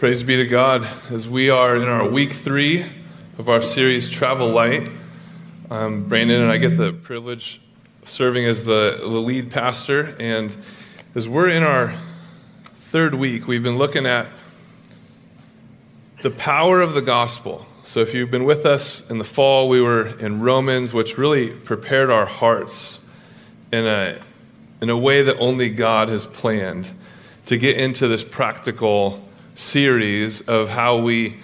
Praise be to God as we are in our week three of our series Travel Light. Um, Brandon and I get the privilege of serving as the, the lead pastor. And as we're in our third week, we've been looking at the power of the gospel. So if you've been with us in the fall, we were in Romans, which really prepared our hearts in a, in a way that only God has planned to get into this practical series of how we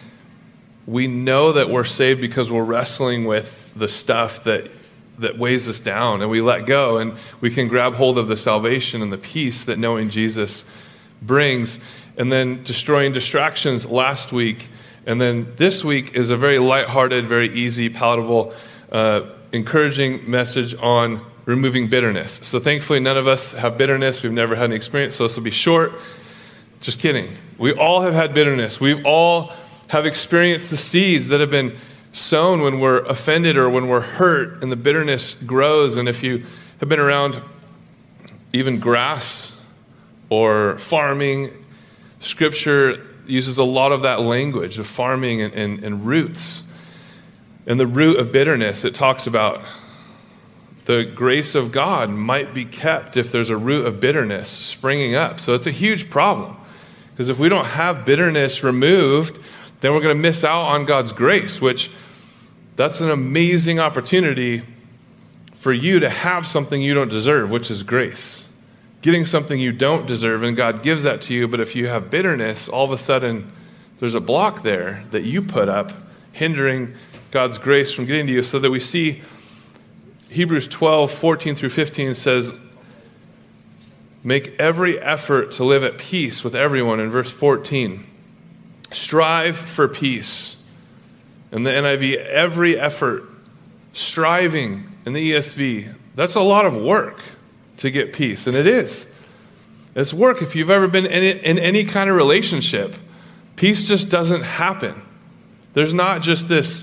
we know that we're saved because we're wrestling with the stuff that that weighs us down and we let go and we can grab hold of the salvation and the peace that knowing Jesus brings. And then destroying distractions last week. And then this week is a very lighthearted very easy palatable uh, encouraging message on removing bitterness. So thankfully none of us have bitterness. We've never had an experience so this will be short. Just kidding. We all have had bitterness. We've all have experienced the seeds that have been sown when we're offended or when we're hurt, and the bitterness grows. And if you have been around even grass or farming, scripture uses a lot of that language of farming and, and, and roots. And the root of bitterness, it talks about the grace of God might be kept if there's a root of bitterness springing up. So it's a huge problem. Because if we don't have bitterness removed, then we're going to miss out on God's grace, which that's an amazing opportunity for you to have something you don't deserve, which is grace. Getting something you don't deserve, and God gives that to you. But if you have bitterness, all of a sudden there's a block there that you put up, hindering God's grace from getting to you. So that we see Hebrews 12, 14 through 15 says, Make every effort to live at peace with everyone in verse 14. Strive for peace. In the NIV, every effort, striving in the ESV. That's a lot of work to get peace, and it is. It's work. If you've ever been in, in any kind of relationship, peace just doesn't happen. There's not just this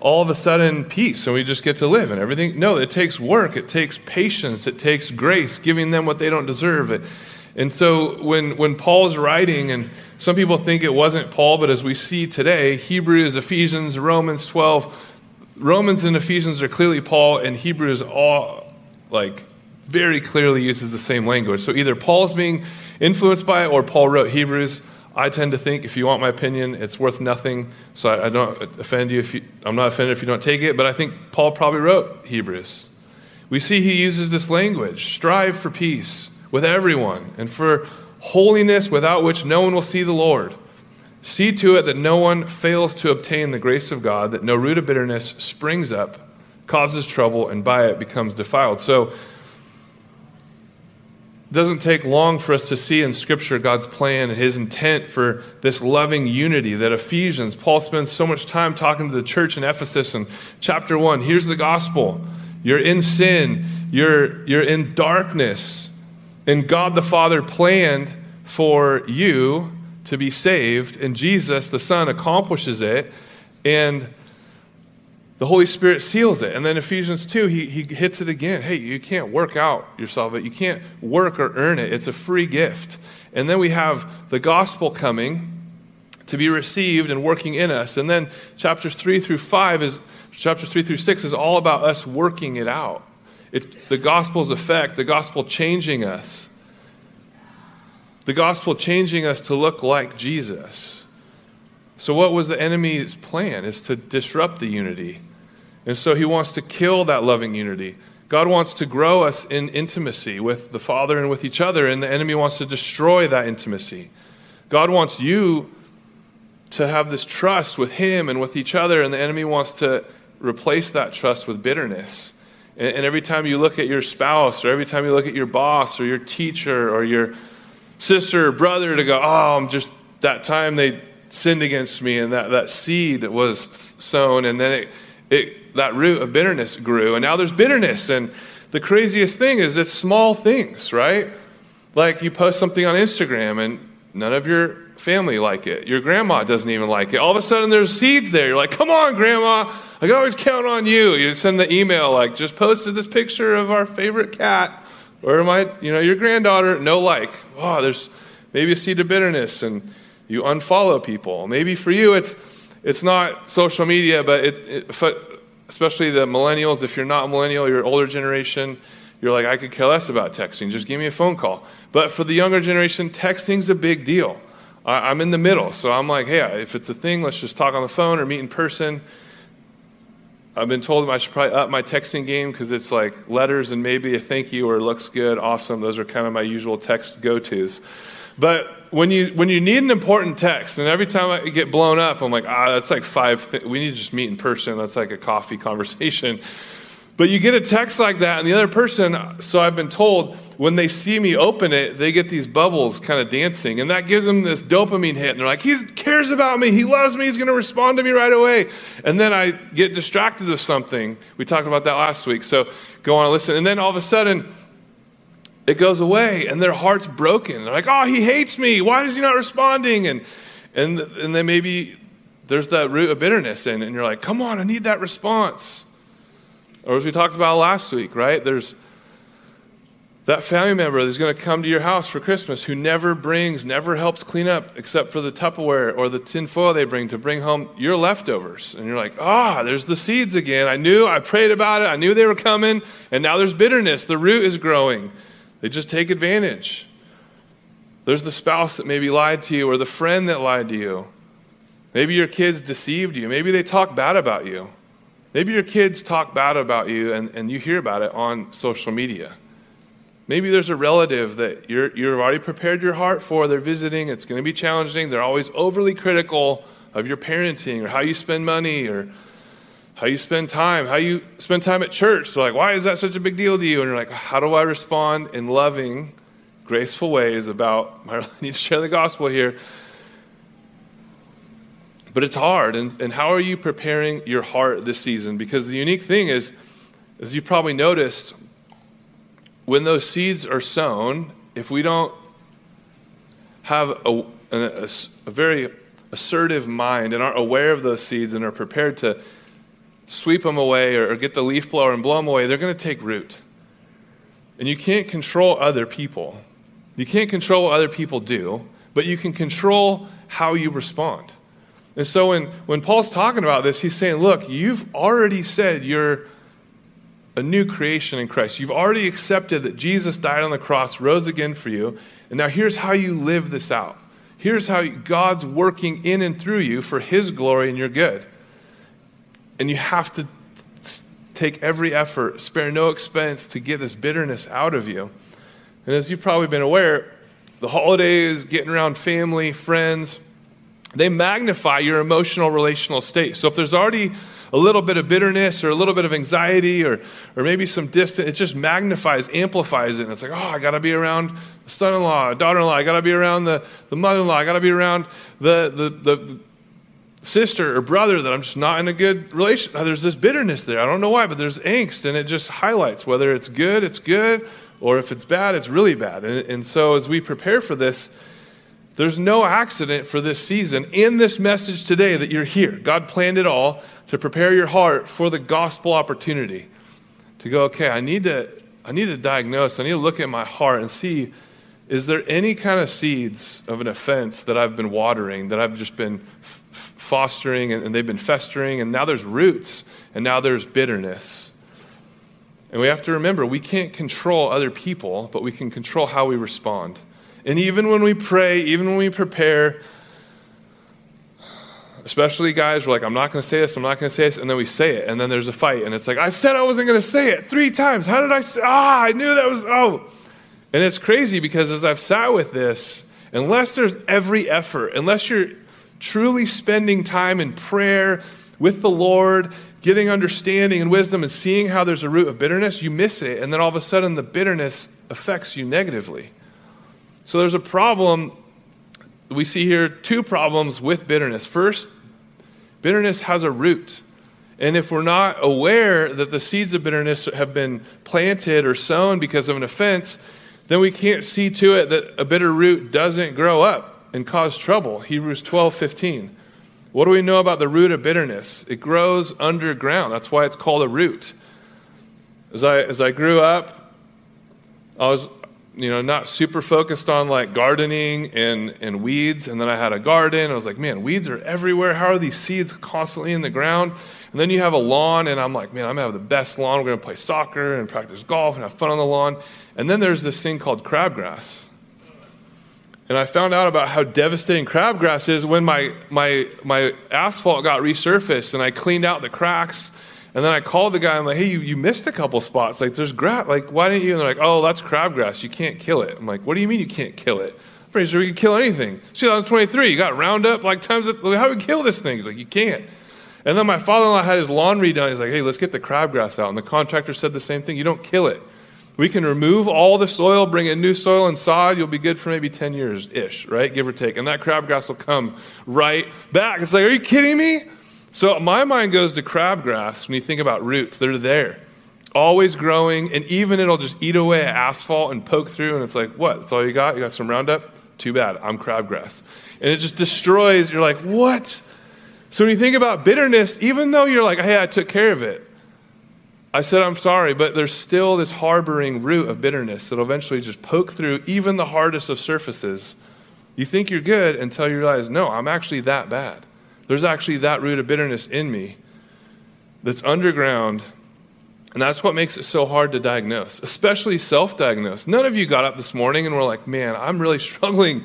all of a sudden peace and we just get to live and everything. No, it takes work, it takes patience, it takes grace, giving them what they don't deserve. It. And so when, when Paul's writing, and some people think it wasn't Paul, but as we see today, Hebrews, Ephesians, Romans 12, Romans and Ephesians are clearly Paul, and Hebrews all like very clearly uses the same language. So either Paul's being influenced by it or Paul wrote Hebrews. I tend to think, if you want my opinion, it's worth nothing. So I, I don't offend you if you, I'm not offended if you don't take it. But I think Paul probably wrote Hebrews. We see he uses this language: strive for peace with everyone, and for holiness, without which no one will see the Lord. See to it that no one fails to obtain the grace of God, that no root of bitterness springs up, causes trouble, and by it becomes defiled. So doesn't take long for us to see in Scripture God's plan and His intent for this loving unity that Ephesians, Paul spends so much time talking to the church in Ephesus in chapter 1. Here's the gospel you're in sin, you're, you're in darkness, and God the Father planned for you to be saved, and Jesus the Son accomplishes it. And the Holy Spirit seals it. And then Ephesians 2, he, he hits it again. Hey, you can't work out yourself, you can't work or earn it. It's a free gift. And then we have the gospel coming to be received and working in us. And then chapters 3 through 5 is chapters 3 through 6 is all about us working it out. It's the gospel's effect, the gospel changing us. The gospel changing us to look like Jesus. So what was the enemy's plan? Is to disrupt the unity and so he wants to kill that loving unity. God wants to grow us in intimacy with the Father and with each other, and the enemy wants to destroy that intimacy. God wants you to have this trust with Him and with each other, and the enemy wants to replace that trust with bitterness. And, and every time you look at your spouse, or every time you look at your boss, or your teacher, or your sister or brother, to go, oh, I'm just that time they sinned against me, and that, that seed was sown, and then it, it that root of bitterness grew, and now there's bitterness. And the craziest thing is it's small things, right? Like you post something on Instagram and none of your family like it. Your grandma doesn't even like it. All of a sudden there's seeds there. You're like, come on, grandma. I can always count on you. You send the email like, just posted this picture of our favorite cat or my, you know, your granddaughter. No like. Oh, there's maybe a seed of bitterness. And you unfollow people. Maybe for you, it's, it's not social media, but it, it, especially the millennials, if you're not a millennial, you're older generation, you're like, I could care less about texting. Just give me a phone call. But for the younger generation, texting's a big deal. I, I'm in the middle. So I'm like, hey, if it's a thing, let's just talk on the phone or meet in person. I've been told I should probably up my texting game because it's like letters and maybe a thank you or looks good, awesome. Those are kind of my usual text go tos. But when you when you need an important text, and every time I get blown up, I'm like, ah, that's like five. Th- we need to just meet in person. That's like a coffee conversation. But you get a text like that, and the other person, so I've been told, when they see me open it, they get these bubbles kind of dancing, and that gives them this dopamine hit. And they're like, he cares about me, he loves me, he's going to respond to me right away. And then I get distracted with something. We talked about that last week. So go on and listen. And then all of a sudden, it goes away, and their heart's broken. They're like, oh, he hates me. Why is he not responding? And, and, and then maybe there's that root of bitterness, and, and you're like, come on, I need that response. Or as we talked about last week, right? There's that family member that's going to come to your house for Christmas who never brings, never helps clean up except for the Tupperware or the tinfoil they bring to bring home your leftovers. And you're like, ah, oh, there's the seeds again. I knew, I prayed about it, I knew they were coming, and now there's bitterness. The root is growing. They just take advantage. There's the spouse that maybe lied to you or the friend that lied to you. Maybe your kids deceived you. Maybe they talk bad about you. Maybe your kids talk bad about you and, and you hear about it on social media. Maybe there's a relative that you're, you've already prepared your heart for. They're visiting. It's going to be challenging. They're always overly critical of your parenting or how you spend money or how you spend time, how you spend time at church. They're like, why is that such a big deal to you? And you're like, how do I respond in loving, graceful ways about, I really need to share the gospel here. But it's hard. And, and how are you preparing your heart this season? Because the unique thing is, as you probably noticed, when those seeds are sown, if we don't have a, a, a very assertive mind and aren't aware of those seeds and are prepared to sweep them away or, get the leaf blower and blow them away, they're going to take root. And you can't control other people. You can't control what other people do, but you can control how you respond. And so when, when Paul's talking about this, he's saying, look, you've already said you're a new creation in Christ. You've already accepted that Jesus died on the cross, rose again for you. And now here's how you live this out. Here's how God's working in and through you for his glory and your good. And you have to take every effort, spare no expense to get this bitterness out of you. And as you've probably been aware, the holidays, getting around family, friends, they magnify your emotional relational state. So if there's already a little bit of bitterness or a little bit of anxiety or, or maybe some distance, it just magnifies, amplifies it. And it's like, oh, I got to be around the son in law, daughter in law, I got to be around the, the mother in law, I got to be around the, the, the, the sister or brother that I'm just not in a good relation. There's this bitterness there. I don't know why, but there's angst, and it just highlights whether it's good, it's good, or if it's bad, it's really bad. And, and so as we prepare for this, there's no accident for this season in this message today that you're here. God planned it all to prepare your heart for the gospel opportunity. To go, okay, I need to, I need to diagnose, I need to look at my heart and see is there any kind of seeds of an offense that I've been watering, that I've just been fostering and, and they've been festering, and now there's roots, and now there's bitterness. And we have to remember we can't control other people, but we can control how we respond. And even when we pray, even when we prepare, especially guys, we're like, I'm not going to say this, I'm not going to say this, and then we say it, and then there's a fight, and it's like, I said I wasn't going to say it three times. How did I say? Ah, I knew that was, oh. And it's crazy because as I've sat with this, unless there's every effort, unless you're truly spending time in prayer with the Lord, getting understanding and wisdom, and seeing how there's a root of bitterness, you miss it, and then all of a sudden the bitterness affects you negatively. So there's a problem. We see here two problems with bitterness. First, bitterness has a root. And if we're not aware that the seeds of bitterness have been planted or sown because of an offense, then we can't see to it that a bitter root doesn't grow up and cause trouble. Hebrews 12 15. What do we know about the root of bitterness? It grows underground. That's why it's called a root. As I, as I grew up, I was you know, not super focused on like gardening and, and weeds. And then I had a garden. I was like, man, weeds are everywhere. How are these seeds constantly in the ground? And then you have a lawn, and I'm like, man, I'm gonna have the best lawn. We're gonna play soccer and practice golf and have fun on the lawn. And then there's this thing called crabgrass. And I found out about how devastating crabgrass is when my, my, my asphalt got resurfaced and I cleaned out the cracks. And then I called the guy. And I'm like, hey, you, you missed a couple spots. Like, there's grass. Like, why didn't you? And they're like, oh, that's crabgrass. You can't kill it. I'm like, what do you mean you can't kill it? I'm pretty sure we can kill anything. 2023, you got Roundup. Like, times, how do we kill this thing? He's like, you can't. And then my father in law had his lawn redone. He's like, hey, let's get the crabgrass out. And the contractor said the same thing. You don't kill it. We can remove all the soil, bring in new soil and sod. You'll be good for maybe 10 years ish, right? Give or take. And that crabgrass will come right back. It's like, are you kidding me? So my mind goes to crabgrass when you think about roots. They're there, always growing, and even it'll just eat away at asphalt and poke through. And it's like, what? That's all you got? You got some Roundup? Too bad. I'm crabgrass. And it just destroys. You're like, what? So when you think about bitterness, even though you're like, hey, I took care of it, I said, I'm sorry, but there's still this harboring root of bitterness that'll eventually just poke through even the hardest of surfaces. You think you're good until you realize, no, I'm actually that bad. There's actually that root of bitterness in me that's underground. And that's what makes it so hard to diagnose, especially self diagnose. None of you got up this morning and were like, man, I'm really struggling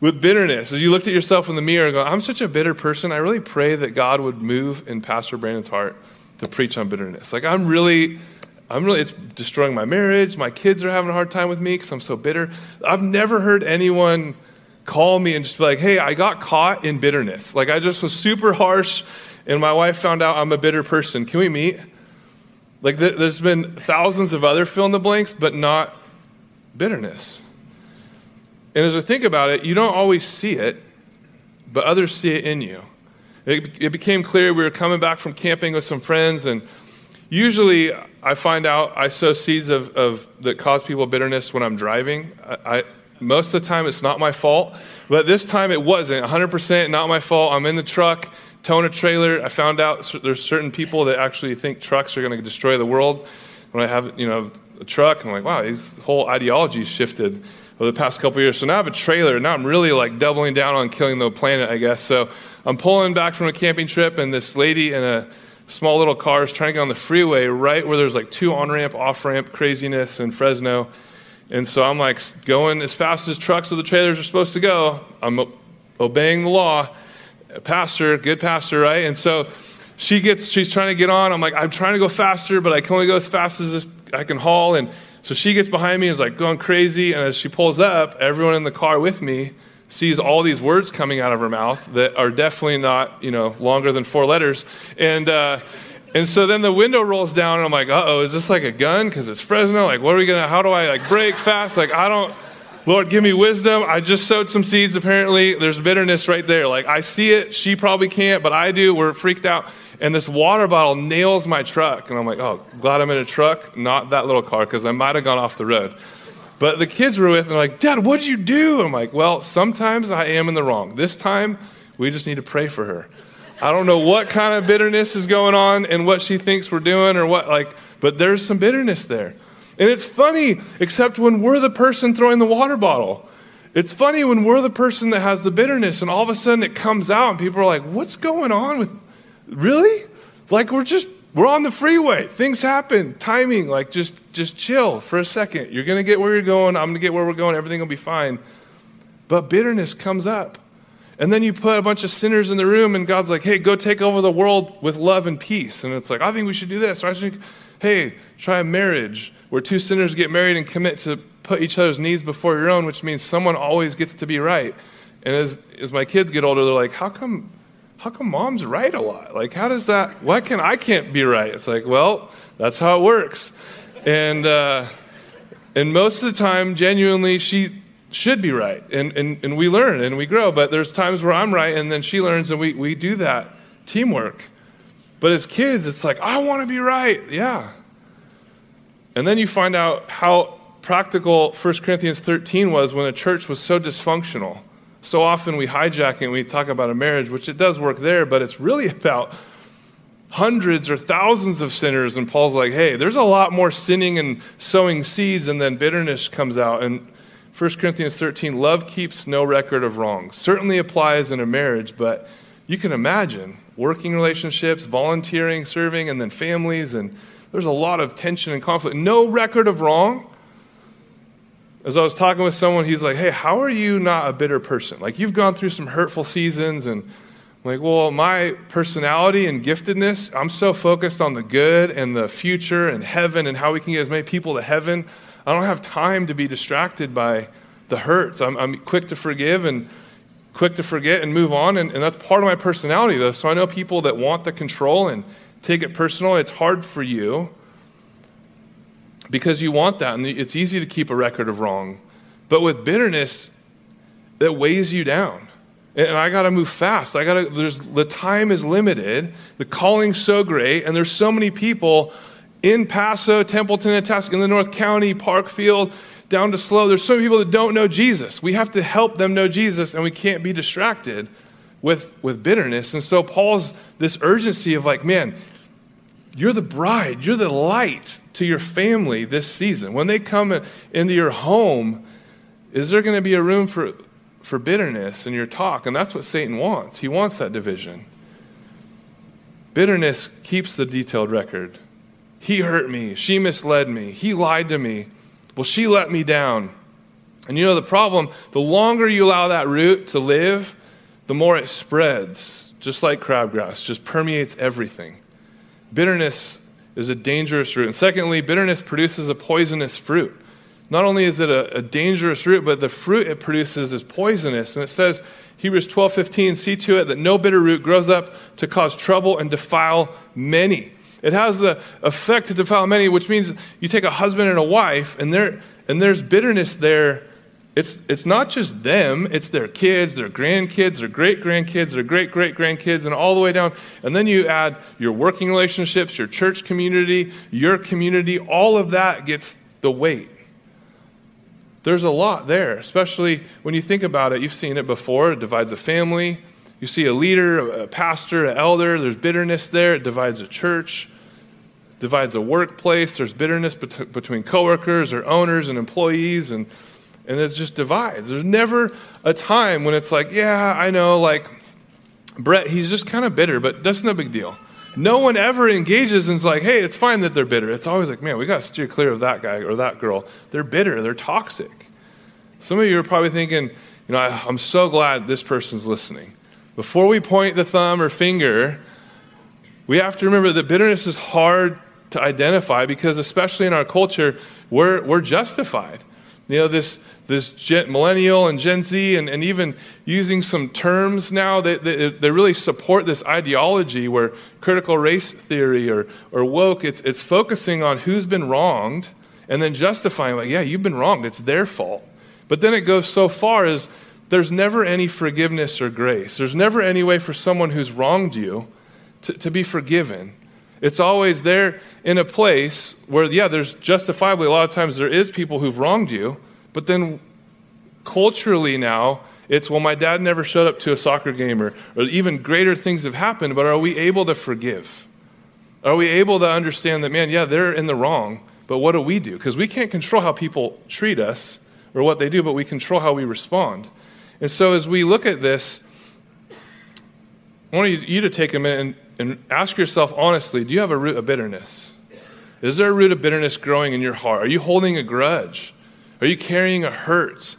with bitterness. As you looked at yourself in the mirror and go, I'm such a bitter person, I really pray that God would move in Pastor Brandon's heart to preach on bitterness. Like, I'm really, I'm really, it's destroying my marriage. My kids are having a hard time with me because I'm so bitter. I've never heard anyone call me and just be like, hey, I got caught in bitterness. Like, I just was super harsh, and my wife found out I'm a bitter person. Can we meet? Like, th- there's been thousands of other fill in the blanks, but not bitterness. And as I think about it, you don't always see it, but others see it in you. It, it became clear we were coming back from camping with some friends, and usually I find out I sow seeds of, of that cause people bitterness when I'm driving. I, I, most of the time, it's not my fault, but this time it wasn't. 100% not my fault. I'm in the truck, towing a trailer. I found out there's certain people that actually think trucks are going to destroy the world. When I have, you know, a truck, I'm like, wow, his whole ideology shifted over the past couple years. So now I have a trailer. Now I'm really like doubling down on killing the planet, I guess. So I'm pulling back from a camping trip, and this lady in a small little car is trying to get on the freeway right where there's like two on ramp, off ramp craziness in Fresno. And so I'm like going as fast as trucks with the trailers are supposed to go. I'm obeying the law. Pastor, good pastor, right? And so she gets, she's trying to get on. I'm like, I'm trying to go faster, but I can only go as fast as I can haul. And so she gets behind me and is like going crazy. And as she pulls up, everyone in the car with me sees all these words coming out of her mouth that are definitely not, you know, longer than four letters. And, uh, and so then the window rolls down, and I'm like, uh oh, is this like a gun? Because it's Fresno. Like, what are we going to, how do I like break fast? Like, I don't, Lord, give me wisdom. I just sowed some seeds, apparently. There's bitterness right there. Like, I see it. She probably can't, but I do. We're freaked out. And this water bottle nails my truck. And I'm like, oh, glad I'm in a truck, not that little car, because I might have gone off the road. But the kids were with, and they're like, Dad, what'd you do? I'm like, well, sometimes I am in the wrong. This time, we just need to pray for her. I don't know what kind of bitterness is going on and what she thinks we're doing or what, like, but there's some bitterness there. And it's funny, except when we're the person throwing the water bottle. It's funny when we're the person that has the bitterness, and all of a sudden it comes out, and people are like, What's going on with, really? Like, we're just we're on the freeway. Things happen. Timing, like just just chill for a second. You're gonna get where you're going. I'm gonna get where we're going. Everything will be fine. But bitterness comes up. And then you put a bunch of sinners in the room, and God's like, hey, go take over the world with love and peace. And it's like, I think we should do this. Or I think, hey, try a marriage where two sinners get married and commit to put each other's needs before your own, which means someone always gets to be right. And as, as my kids get older, they're like, how come how come mom's right a lot? Like, how does that, why can I can't be right? It's like, well, that's how it works. And, uh, and most of the time, genuinely, she should be right. And, and, and we learn and we grow. But there's times where I'm right and then she learns and we, we do that teamwork. But as kids, it's like, I want to be right. Yeah. And then you find out how practical 1 Corinthians 13 was when a church was so dysfunctional so often we hijack it and we talk about a marriage, which it does work there, but it's really about hundreds or thousands of sinners. And Paul's like, hey, there's a lot more sinning and sowing seeds, and then bitterness comes out. And 1 Corinthians 13, love keeps no record of wrongs. Certainly applies in a marriage, but you can imagine working relationships, volunteering, serving, and then families, and there's a lot of tension and conflict. No record of wrong. As I was talking with someone, he's like, hey, how are you not a bitter person? Like, you've gone through some hurtful seasons, and I'm like, well, my personality and giftedness, I'm so focused on the good and the future and heaven and how we can get as many people to heaven. I don't have time to be distracted by the hurts. I'm, I'm quick to forgive and quick to forget and move on. And, and that's part of my personality, though. So I know people that want the control and take it personal. It's hard for you because you want that. And it's easy to keep a record of wrong. But with bitterness, that weighs you down. And I got to move fast. I got to, there's, the time is limited. The calling's so great. And there's so many people in Paso, Templeton, and in the North County, Parkfield, down to SLO. There's so many people that don't know Jesus. We have to help them know Jesus, and we can't be distracted with, with bitterness. And so Paul's this urgency of like, man, you're the bride, you're the light to your family this season. When they come into your home, is there going to be a room for, for bitterness in your talk? And that's what Satan wants. He wants that division. Bitterness keeps the detailed record. He hurt me. She misled me. He lied to me. Well, she let me down. And you know the problem, the longer you allow that root to live, the more it spreads, just like crabgrass, just permeates everything. Bitterness is a dangerous root. And secondly, bitterness produces a poisonous fruit. Not only is it a, a dangerous root, but the fruit it produces is poisonous. And it says, Hebrews 12 15, see to it that no bitter root grows up to cause trouble and defile many. It has the effect to defile many, which means you take a husband and a wife, and, there, and there's bitterness there. It's, it's not just them, it's their kids, their grandkids, their great grandkids, their great great grandkids, and all the way down. And then you add your working relationships, your church community, your community, all of that gets the weight. There's a lot there, especially when you think about it. You've seen it before. It divides a family. You see a leader, a pastor, an elder, there's bitterness there. It divides a church divides a workplace. There's bitterness bet- between coworkers or owners and employees, and, and it's just divides. There's never a time when it's like, yeah, I know, like Brett, he's just kind of bitter, but that's no big deal. No one ever engages and is like, hey, it's fine that they're bitter. It's always like, man, we got to steer clear of that guy or that girl. They're bitter, they're toxic. Some of you are probably thinking, you know, I, I'm so glad this person's listening. Before we point the thumb or finger, we have to remember that bitterness is hard to identify because, especially in our culture, we're, we're justified. You know, this, this gen, millennial and Gen Z, and, and even using some terms now that, that, that really support this ideology where critical race theory or, or woke, it's, it's focusing on who's been wronged and then justifying, like, yeah, you've been wronged, it's their fault. But then it goes so far as there's never any forgiveness or grace. There's never any way for someone who's wronged you to, to be forgiven. It's always there in a place where, yeah, there's justifiably a lot of times there is people who've wronged you, but then culturally now, it's, well, my dad never showed up to a soccer game, or, or even greater things have happened, but are we able to forgive? Are we able to understand that, man, yeah, they're in the wrong, but what do we do? Because we can't control how people treat us or what they do, but we control how we respond. And so as we look at this, I want you to take a minute and and ask yourself honestly do you have a root of bitterness? Is there a root of bitterness growing in your heart? Are you holding a grudge? Are you carrying a hurt?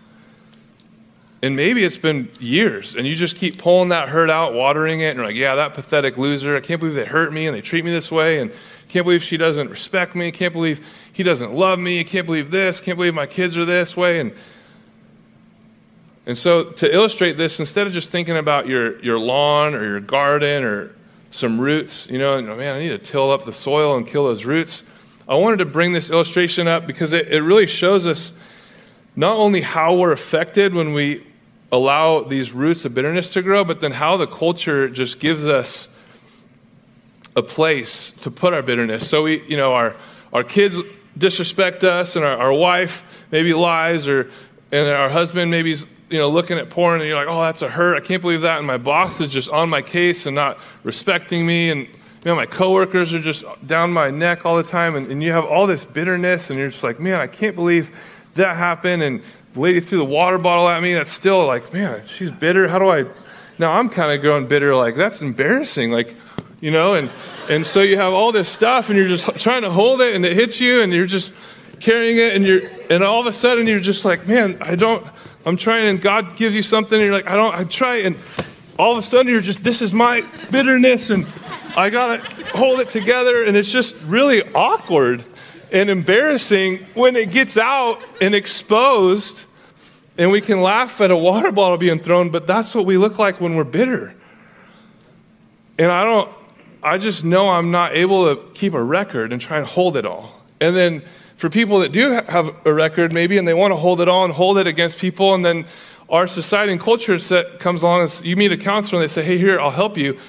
And maybe it's been years and you just keep pulling that hurt out, watering it, and you're like, yeah, that pathetic loser. I can't believe they hurt me and they treat me this way. And can't believe she doesn't respect me. Can't believe he doesn't love me. Can't believe this. Can't believe my kids are this way. And and so, to illustrate this, instead of just thinking about your, your lawn or your garden or some roots, you know, and, man, I need to till up the soil and kill those roots. I wanted to bring this illustration up because it, it really shows us not only how we're affected when we allow these roots of bitterness to grow, but then how the culture just gives us a place to put our bitterness. So we, you know, our, our kids disrespect us and our, our wife maybe lies or and our husband maybe's you know, looking at porn and you're like, oh, that's a hurt. I can't believe that. And my boss is just on my case and not respecting me. And, man, my coworkers are just down my neck all the time, and, and you have all this bitterness, and you're just like, man, I can't believe that happened, and the lady threw the water bottle at me. That's still like, man, she's bitter. How do I? Now I'm kind of growing bitter. Like that's embarrassing. Like, you know, and and so you have all this stuff, and you're just trying to hold it, and it hits you, and you're just carrying it, and you're and all of a sudden you're just like, man, I don't. I'm trying, and God gives you something, and you're like, I don't. I try, and all of a sudden you're just, this is my bitterness, and I gotta hold it together, and it's just really awkward and embarrassing when it gets out and exposed. And we can laugh at a water bottle being thrown, but that's what we look like when we're bitter. And I don't, I just know I'm not able to keep a record and try and hold it all. And then for people that do have a record, maybe, and they want to hold it all and hold it against people, and then our society and culture set, comes along and you meet a counselor and they say, hey, here, I'll help you.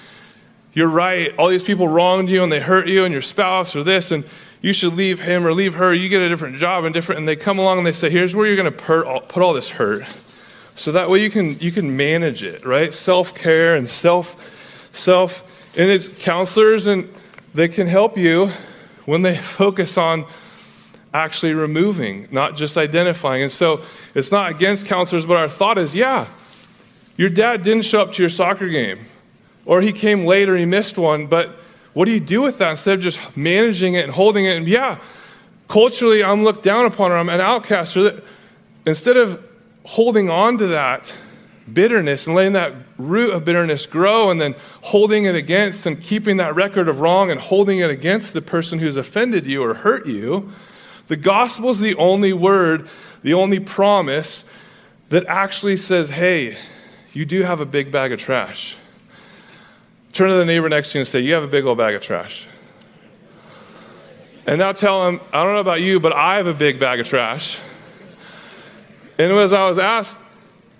You're right. All these people wronged you and they hurt you and your spouse or this, and you should leave him or leave her. You get a different job and different. And they come along and they say, here's where you're going to put all this hurt. So that way you can, you can manage it, right? Self care and self, self, and it's counselors and they can help you when they focus on actually removing, not just identifying. And so it's not against counselors, but our thought is yeah, your dad didn't show up to your soccer game, or he came late or he missed one, but what do you do with that instead of just managing it and holding it? And yeah, culturally, I'm looked down upon or I'm an outcast. Or that, instead of holding on to that bitterness and letting that root of bitterness grow and then holding it against and keeping that record of wrong and holding it against the person who's offended you or hurt you, the gospel is the only word the only promise that actually says, hey, you do have a big bag of trash. Turn to the neighbor next to you and say, You have a big old bag of trash. And now tell him, I don't know about you, but I have a big bag of trash. And as I was asked,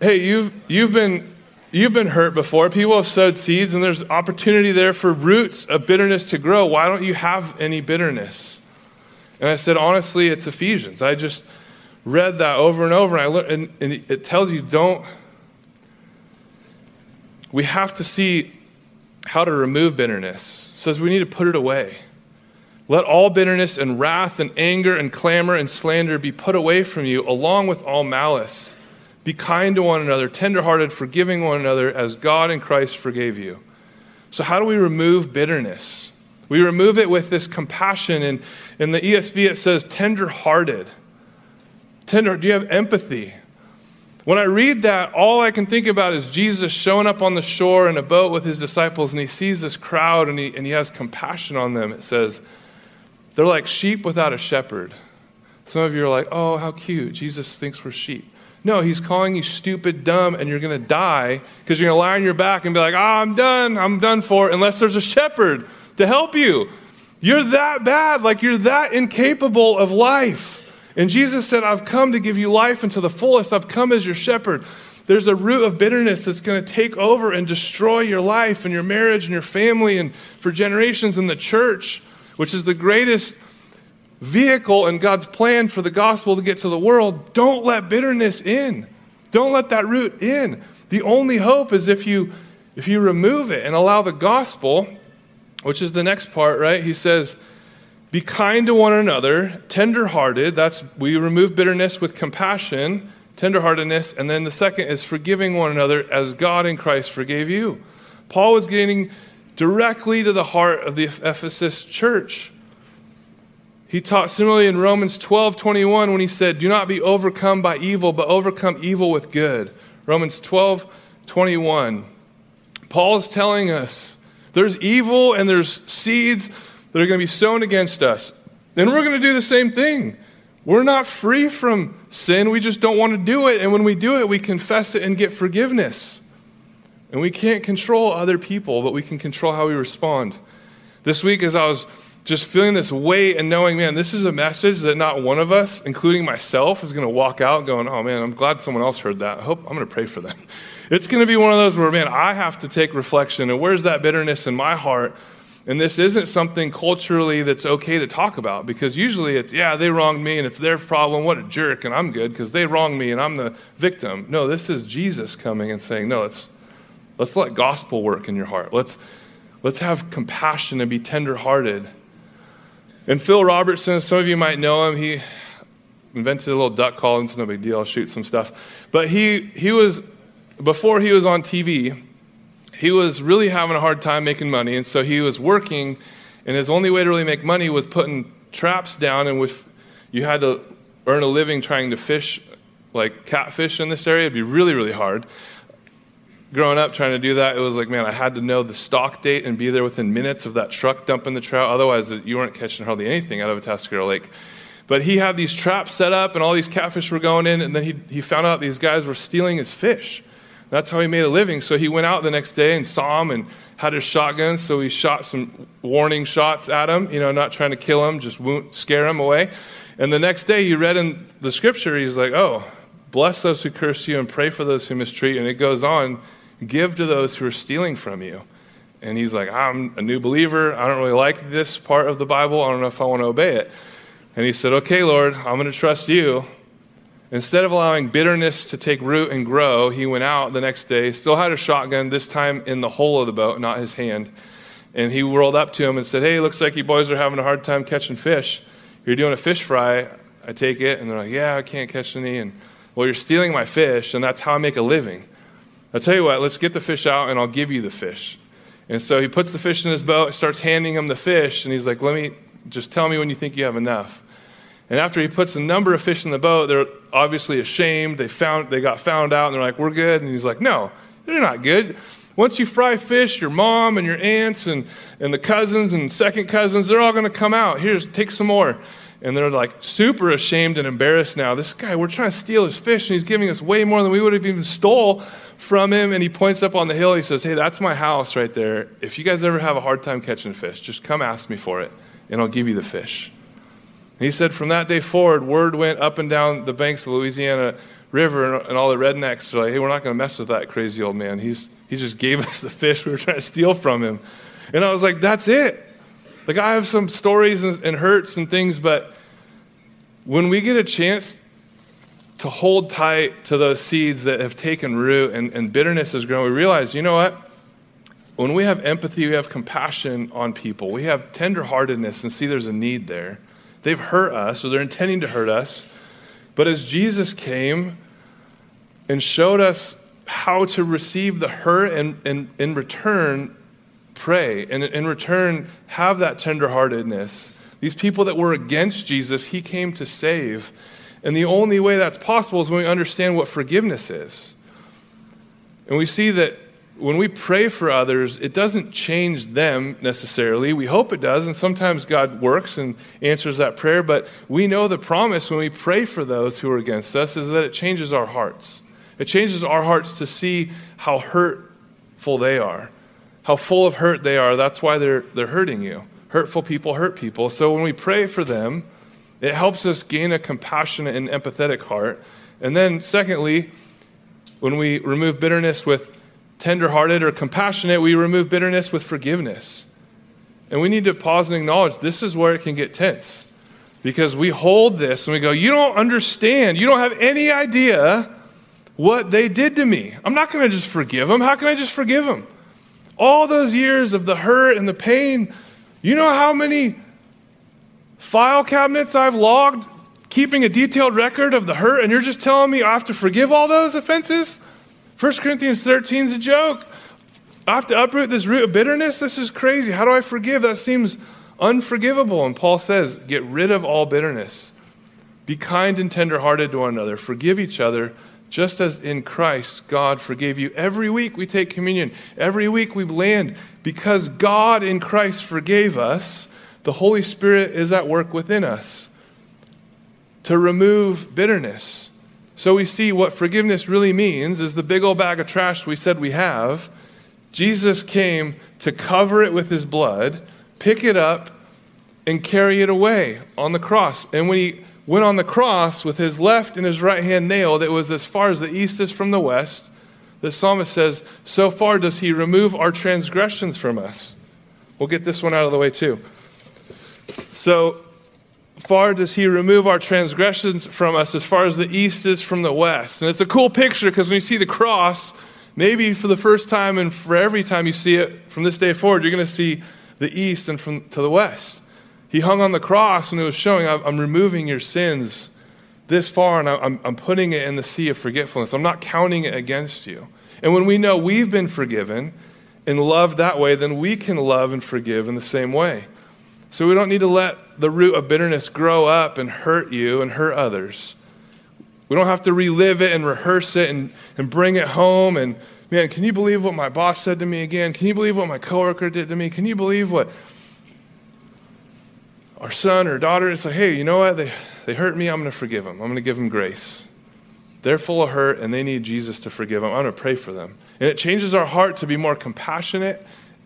hey, you've, you've, been, you've been hurt before. People have sowed seeds, and there's opportunity there for roots of bitterness to grow. Why don't you have any bitterness? And I said, honestly, it's Ephesians. I just, read that over and over, and, I learned, and, and it tells you don't. We have to see how to remove bitterness. It says we need to put it away. Let all bitterness and wrath and anger and clamor and slander be put away from you, along with all malice. Be kind to one another, tenderhearted, forgiving one another, as God in Christ forgave you. So, how do we remove bitterness? We remove it with this compassion. And in the ESV, it says tenderhearted. Tender, do you have empathy? When I read that, all I can think about is Jesus showing up on the shore in a boat with his disciples, and he sees this crowd and he, and he has compassion on them. It says, they're like sheep without a shepherd. Some of you are like, oh, how cute. Jesus thinks we're sheep. No, he's calling you stupid, dumb, and you're going to die because you're going to lie on your back and be like, ah, oh, I'm done. I'm done for, unless there's a shepherd to help you. You're that bad, like you're that incapable of life. And Jesus said, I've come to give you life and to the fullest. I've come as your shepherd. There's a root of bitterness that's going to take over and destroy your life and your marriage and your family and for generations in the church, which is the greatest vehicle in God's plan for the gospel to get to the world. Don't let bitterness in. Don't let that root in. The only hope is if you if you remove it and allow the gospel, which is the next part, right? He says, be kind to one another, tenderhearted. That's we remove bitterness with compassion, tenderheartedness, and then the second is forgiving one another as God in Christ forgave you. Paul was getting directly to the heart of the Ephesus church. He taught similarly in Romans 12 21 when he said, Do not be overcome by evil, but overcome evil with good. Romans 12 21. Paul is telling us there's evil and there's seeds that are going to be sown against us. And we're going to do the same thing. We're not free from sin, we just don't want to do it. And when we do it, we confess it and get forgiveness. And we can't control other people, but we can control how we respond. This week, as I was just feeling this weight and knowing, man, this is a message that not one of us, including myself, is going to walk out going, oh man, I'm glad someone else heard that. I hope I'm going to pray for them. It's going to be one of those where, man, I have to take reflection and where's that bitterness in my heart and this isn't something culturally that's okay to talk about because usually it's, yeah, they wronged me and it's their problem. What a jerk, and I'm good because they wronged me and I'm the victim. No, this is Jesus coming and saying, no, let's, let's let gospel work in your heart. Let's, Let's have compassion and be tenderhearted. And Phil Robertson, some of you might know him. He invented a little duck call. It's no big deal. I'll shoot some stuff. But he, he was, before he was on TV, he was really having a hard time making money. And so he was working, and his only way to really make money was putting traps down. And with, you had to earn a living trying to fish like catfish in this area. It'd be really, really hard growing up trying to do that, it was like, man, I had to know the stock date and be there within minutes of that truck dumping the trout. Otherwise, you weren't catching hardly anything out of Atascadero Lake. But he had these traps set up, and all these catfish were going in, and then he, he found out these guys were stealing his fish. That's how he made a living. So he went out the next day and saw him and had his shotgun. So he shot some warning shots at him, you know, not trying to kill him, just scare him away. And the next day he read in the scripture, he's like, oh, bless those who curse you and pray for those who mistreat. And it goes on Give to those who are stealing from you. And he's like, I'm a new believer. I don't really like this part of the Bible. I don't know if I want to obey it. And he said, Okay, Lord, I'm going to trust you. Instead of allowing bitterness to take root and grow, he went out the next day, still had a shotgun, this time in the hole of the boat, not his hand. And he rolled up to him and said, Hey, looks like you boys are having a hard time catching fish. You're doing a fish fry, I take it. And they're like, Yeah, I can't catch any. And well, you're stealing my fish, and that's how I make a living. I'll tell you what, let's get the fish out and I'll give you the fish. And so he puts the fish in his boat, starts handing him the fish, and he's like, Let me just tell me when you think you have enough. And after he puts a number of fish in the boat, they're obviously ashamed. They found they got found out and they're like, We're good. And he's like, No, they're not good. Once you fry fish, your mom and your aunts and, and the cousins and second cousins, they're all gonna come out. Here's take some more and they're like super ashamed and embarrassed now. This guy, we're trying to steal his fish, and he's giving us way more than we would have even stole from him. And he points up on the hill. He says, "Hey, that's my house right there. If you guys ever have a hard time catching fish, just come ask me for it, and I'll give you the fish." And he said, from that day forward, word went up and down the banks of the Louisiana River, and all the rednecks were like, "Hey, we're not going to mess with that crazy old man. He's he just gave us the fish we were trying to steal from him." And I was like, "That's it." Like I have some stories and, and hurts and things, but when we get a chance to hold tight to those seeds that have taken root and, and bitterness has grown, we realize, you know what? When we have empathy, we have compassion on people, we have tenderheartedness and see there's a need there. They've hurt us, or they're intending to hurt us. But as Jesus came and showed us how to receive the hurt and, and in return, pray, and in return, have that tenderheartedness these people that were against Jesus, he came to save. And the only way that's possible is when we understand what forgiveness is. And we see that when we pray for others, it doesn't change them necessarily. We hope it does, and sometimes God works and answers that prayer, but we know the promise when we pray for those who are against us is that it changes our hearts. It changes our hearts to see how hurtful they are, how full of hurt they are. That's why they're, they're hurting you. Hurtful people hurt people. So when we pray for them, it helps us gain a compassionate and empathetic heart. And then, secondly, when we remove bitterness with tenderhearted or compassionate, we remove bitterness with forgiveness. And we need to pause and acknowledge this is where it can get tense. Because we hold this and we go, You don't understand. You don't have any idea what they did to me. I'm not going to just forgive them. How can I just forgive them? All those years of the hurt and the pain you know how many file cabinets I've logged keeping a detailed record of the hurt, and you're just telling me I have to forgive all those offenses? 1 Corinthians 13 is a joke. I have to uproot this root of bitterness? This is crazy. How do I forgive? That seems unforgivable. And Paul says, get rid of all bitterness. Be kind and tenderhearted to one another. Forgive each other, just as in Christ God forgave you. Every week we take communion. Every week we land because God in Christ forgave us, the Holy Spirit is at work within us to remove bitterness. So we see what forgiveness really means is the big old bag of trash we said we have. Jesus came to cover it with his blood, pick it up, and carry it away on the cross. And when he went on the cross with his left and his right hand nailed, it was as far as the east is from the west. The psalmist says, So far does he remove our transgressions from us. We'll get this one out of the way too. So far does he remove our transgressions from us as far as the east is from the west. And it's a cool picture because when you see the cross, Maybe for the first time and for every time you see it from this day forward, you're going to see the east and from to the west. He hung on the cross and it was showing, I'm removing your sins this far and I'm, I'm putting it in the sea of forgetfulness. I'm not counting it against you. And when we know we've been forgiven and loved that way, then we can love and forgive in the same way. So we don't need to let the root of bitterness grow up and hurt you and hurt others. We don't have to relive it and rehearse it and, and bring it home. And man, can you believe what my boss said to me again? Can you believe what my coworker did to me? Can you believe what our son or daughter is like, hey, you know what? They, they hurt me. I'm going to forgive them. I'm going to give them grace. They're full of hurt and they need Jesus to forgive them. I'm going to pray for them. And it changes our heart to be more compassionate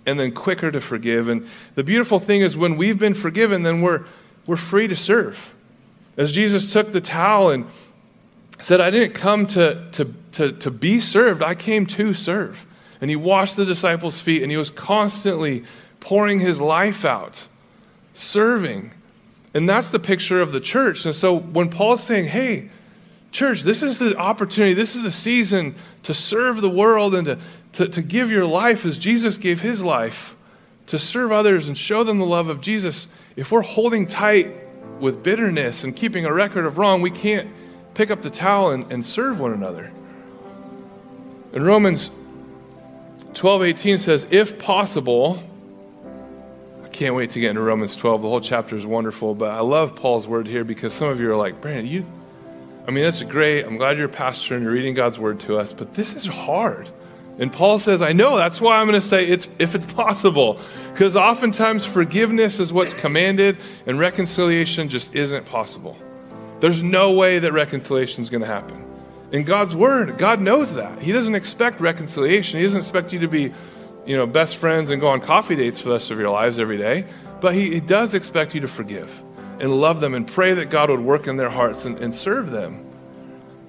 and then quicker to forgive. And the beautiful thing is when we've been forgiven, then we're, we're free to serve. As Jesus took the towel and said, I didn't come to, to, to, to be served, I came to serve. And he washed the disciples' feet and he was constantly pouring his life out, serving. And that's the picture of the church. And so when Paul's saying, hey, church, this is the opportunity, this is the season to serve the world and to, to, to give your life as Jesus gave his life, to serve others and show them the love of Jesus. If we're holding tight with bitterness and keeping a record of wrong, we can't pick up the towel and, and serve one another. In Romans 12 18 says, if possible, I can't wait to get into Romans 12. The whole chapter is wonderful, but I love Paul's word here because some of you are like, Brandon, you, I mean, that's great. I'm glad you're a pastor and you're reading God's word to us, but this is hard. And Paul says, I know, that's why I'm going to say it's if it's possible. Because oftentimes forgiveness is what's commanded and reconciliation just isn't possible. There's no way that reconciliation is going to happen. In God's word, God knows that. He doesn't expect reconciliation. He doesn't expect you to be, you know, best friends and go on coffee dates for the rest of your lives every day. But he, he does expect you to forgive and love them and pray that God would work in their hearts and, and serve them.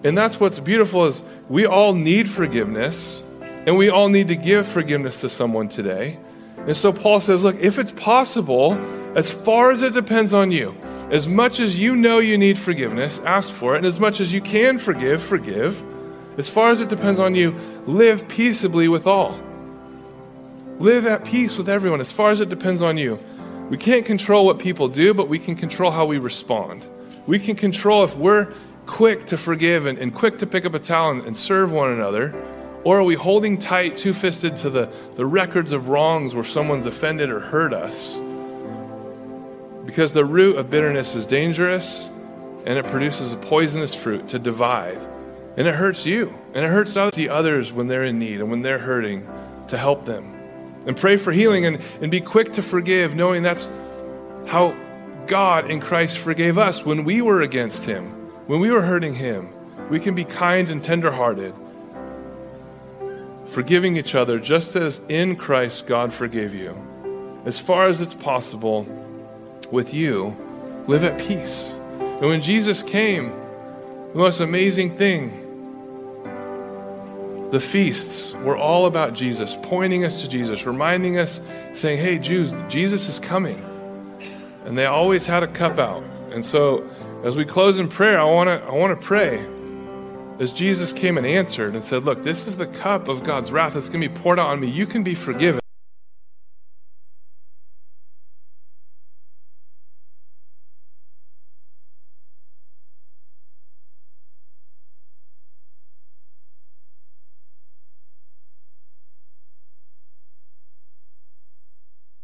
And that's what's beautiful is we all need forgiveness and we all need to give forgiveness to someone today. And so Paul says, look, if it's possible, as far as it depends on you, as much as you know you need forgiveness, ask for it. And as much as you can forgive, forgive. As far as it depends on you, live peaceably with all. Live at peace with everyone as far as it depends on you. We can't control what people do, but we can control how we respond. We can control if we're quick to forgive and, and quick to pick up a towel and, and serve one another or are we holding tight, two fisted to the, the records of wrongs where someone's offended or hurt us? Because the root of bitterness is dangerous and it produces a poisonous fruit to divide. And it hurts you. And it hurts the others when they're in need and when they're hurting to help them. And pray for healing and, and be quick to forgive, knowing that's how God in Christ forgave us when we were against Him, when we were hurting Him. We can be kind and tenderhearted forgiving each other just as in Christ God forgave you. As far as it's possible with you, live at peace. And when Jesus came, the most amazing thing, the feasts were all about Jesus, pointing us to Jesus, reminding us, saying, Hey, Jews, Jesus is coming. And they always had a cup out. And so, as we close in prayer, I want to I want to pray as Jesus came and answered and said, Look, this is the cup of God's wrath that's going to be poured out on me. You can be forgiven.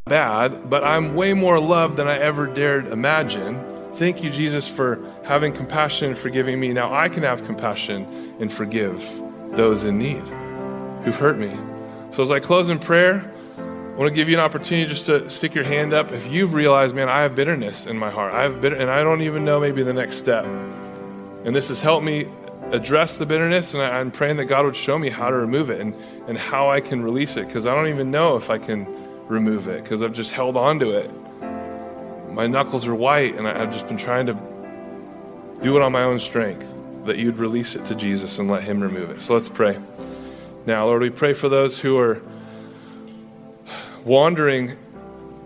Bad, but I'm way more loved than I ever dared imagine. Thank you, Jesus, for having compassion and forgiving me. Now I can have compassion and forgive those in need who've hurt me. So as I close in prayer, I want to give you an opportunity just to stick your hand up. If you've realized, man, I have bitterness in my heart, I have bitter, and I don't even know maybe the next step. And this has helped me address the bitterness, and I, am praying that God would show me how to remove it and, and how I can release it, because I don't even know if I can remove it, because I've just held on to it my knuckles are white, and I, have just been trying to do it on my own strength, that you'd release it to Jesus and let Him remove it. So let's pray. Now, Lord, we pray for those who are wandering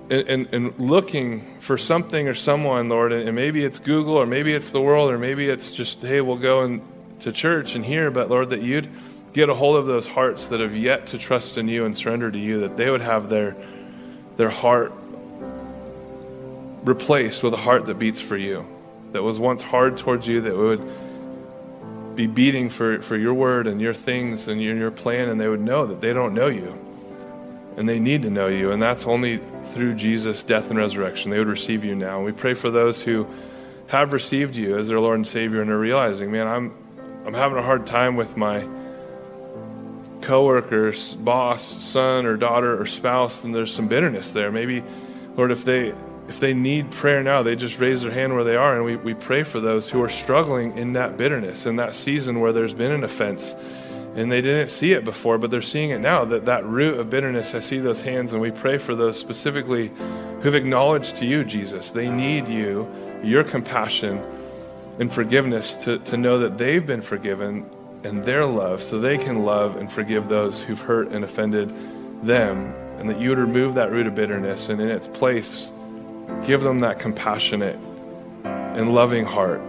and, and, and looking for something or someone, Lord, and, and maybe it's Google, or maybe it's the world, or maybe it's just, hey, we'll go and, to church and hear, but Lord, that you'd get a hold of those hearts that have yet to trust in you and surrender to you, that they would have their, their heart replaced with a heart that beats for you, that was once hard towards you, that would be beating for, for your word and your things and your, your plan, and they would know that they don't know you. And they need to know you, and that's only through Jesus' death and resurrection. They would receive you now. We pray for those who have received you as their Lord and Savior and are realizing, man, I'm, I'm having a hard time with my coworkers, boss, son or daughter or spouse, and there's some bitterness there. Maybe, Lord, if they if they need prayer now, they just raise their hand where they are, and we, we pray for those who are struggling in that bitterness, in that season where there's been an offense, and they didn't see it before, but they're seeing it now. That that root of bitterness, I see those hands, and we pray for those specifically who've acknowledged to you, Jesus, they need you, your compassion and forgiveness to, to know that they've been forgiven and their love so they can love and forgive those who've hurt and offended them, and that you would remove that root of bitterness and in its place, give them that compassionate and loving heart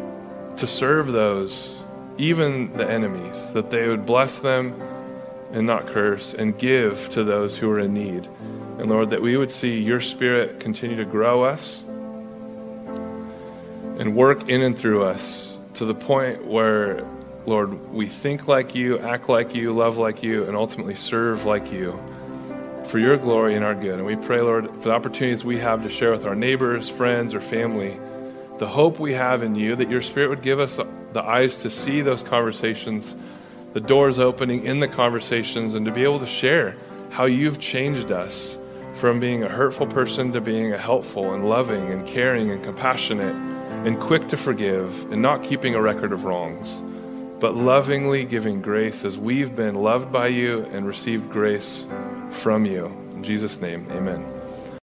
to serve those, even the enemies, that they would bless them and not curse, and give to those who are in need. And Lord, that we would see your Spirit continue to grow us and work in and through us to the point where Lord, we think like you, act like you, love like you, and ultimately serve like you for your glory and our good. And we pray, Lord, for the opportunities we have to share with our neighbors, friends, or family, the hope we have in you, that your Spirit would give us the eyes to see those conversations, the doors opening in the conversations, and to be able to share how you've changed us from being a hurtful person to being a helpful and loving and caring and compassionate and quick to forgive and not keeping a record of wrongs but lovingly giving grace as we've been loved by you and received grace from you. In Jesus' name, amen.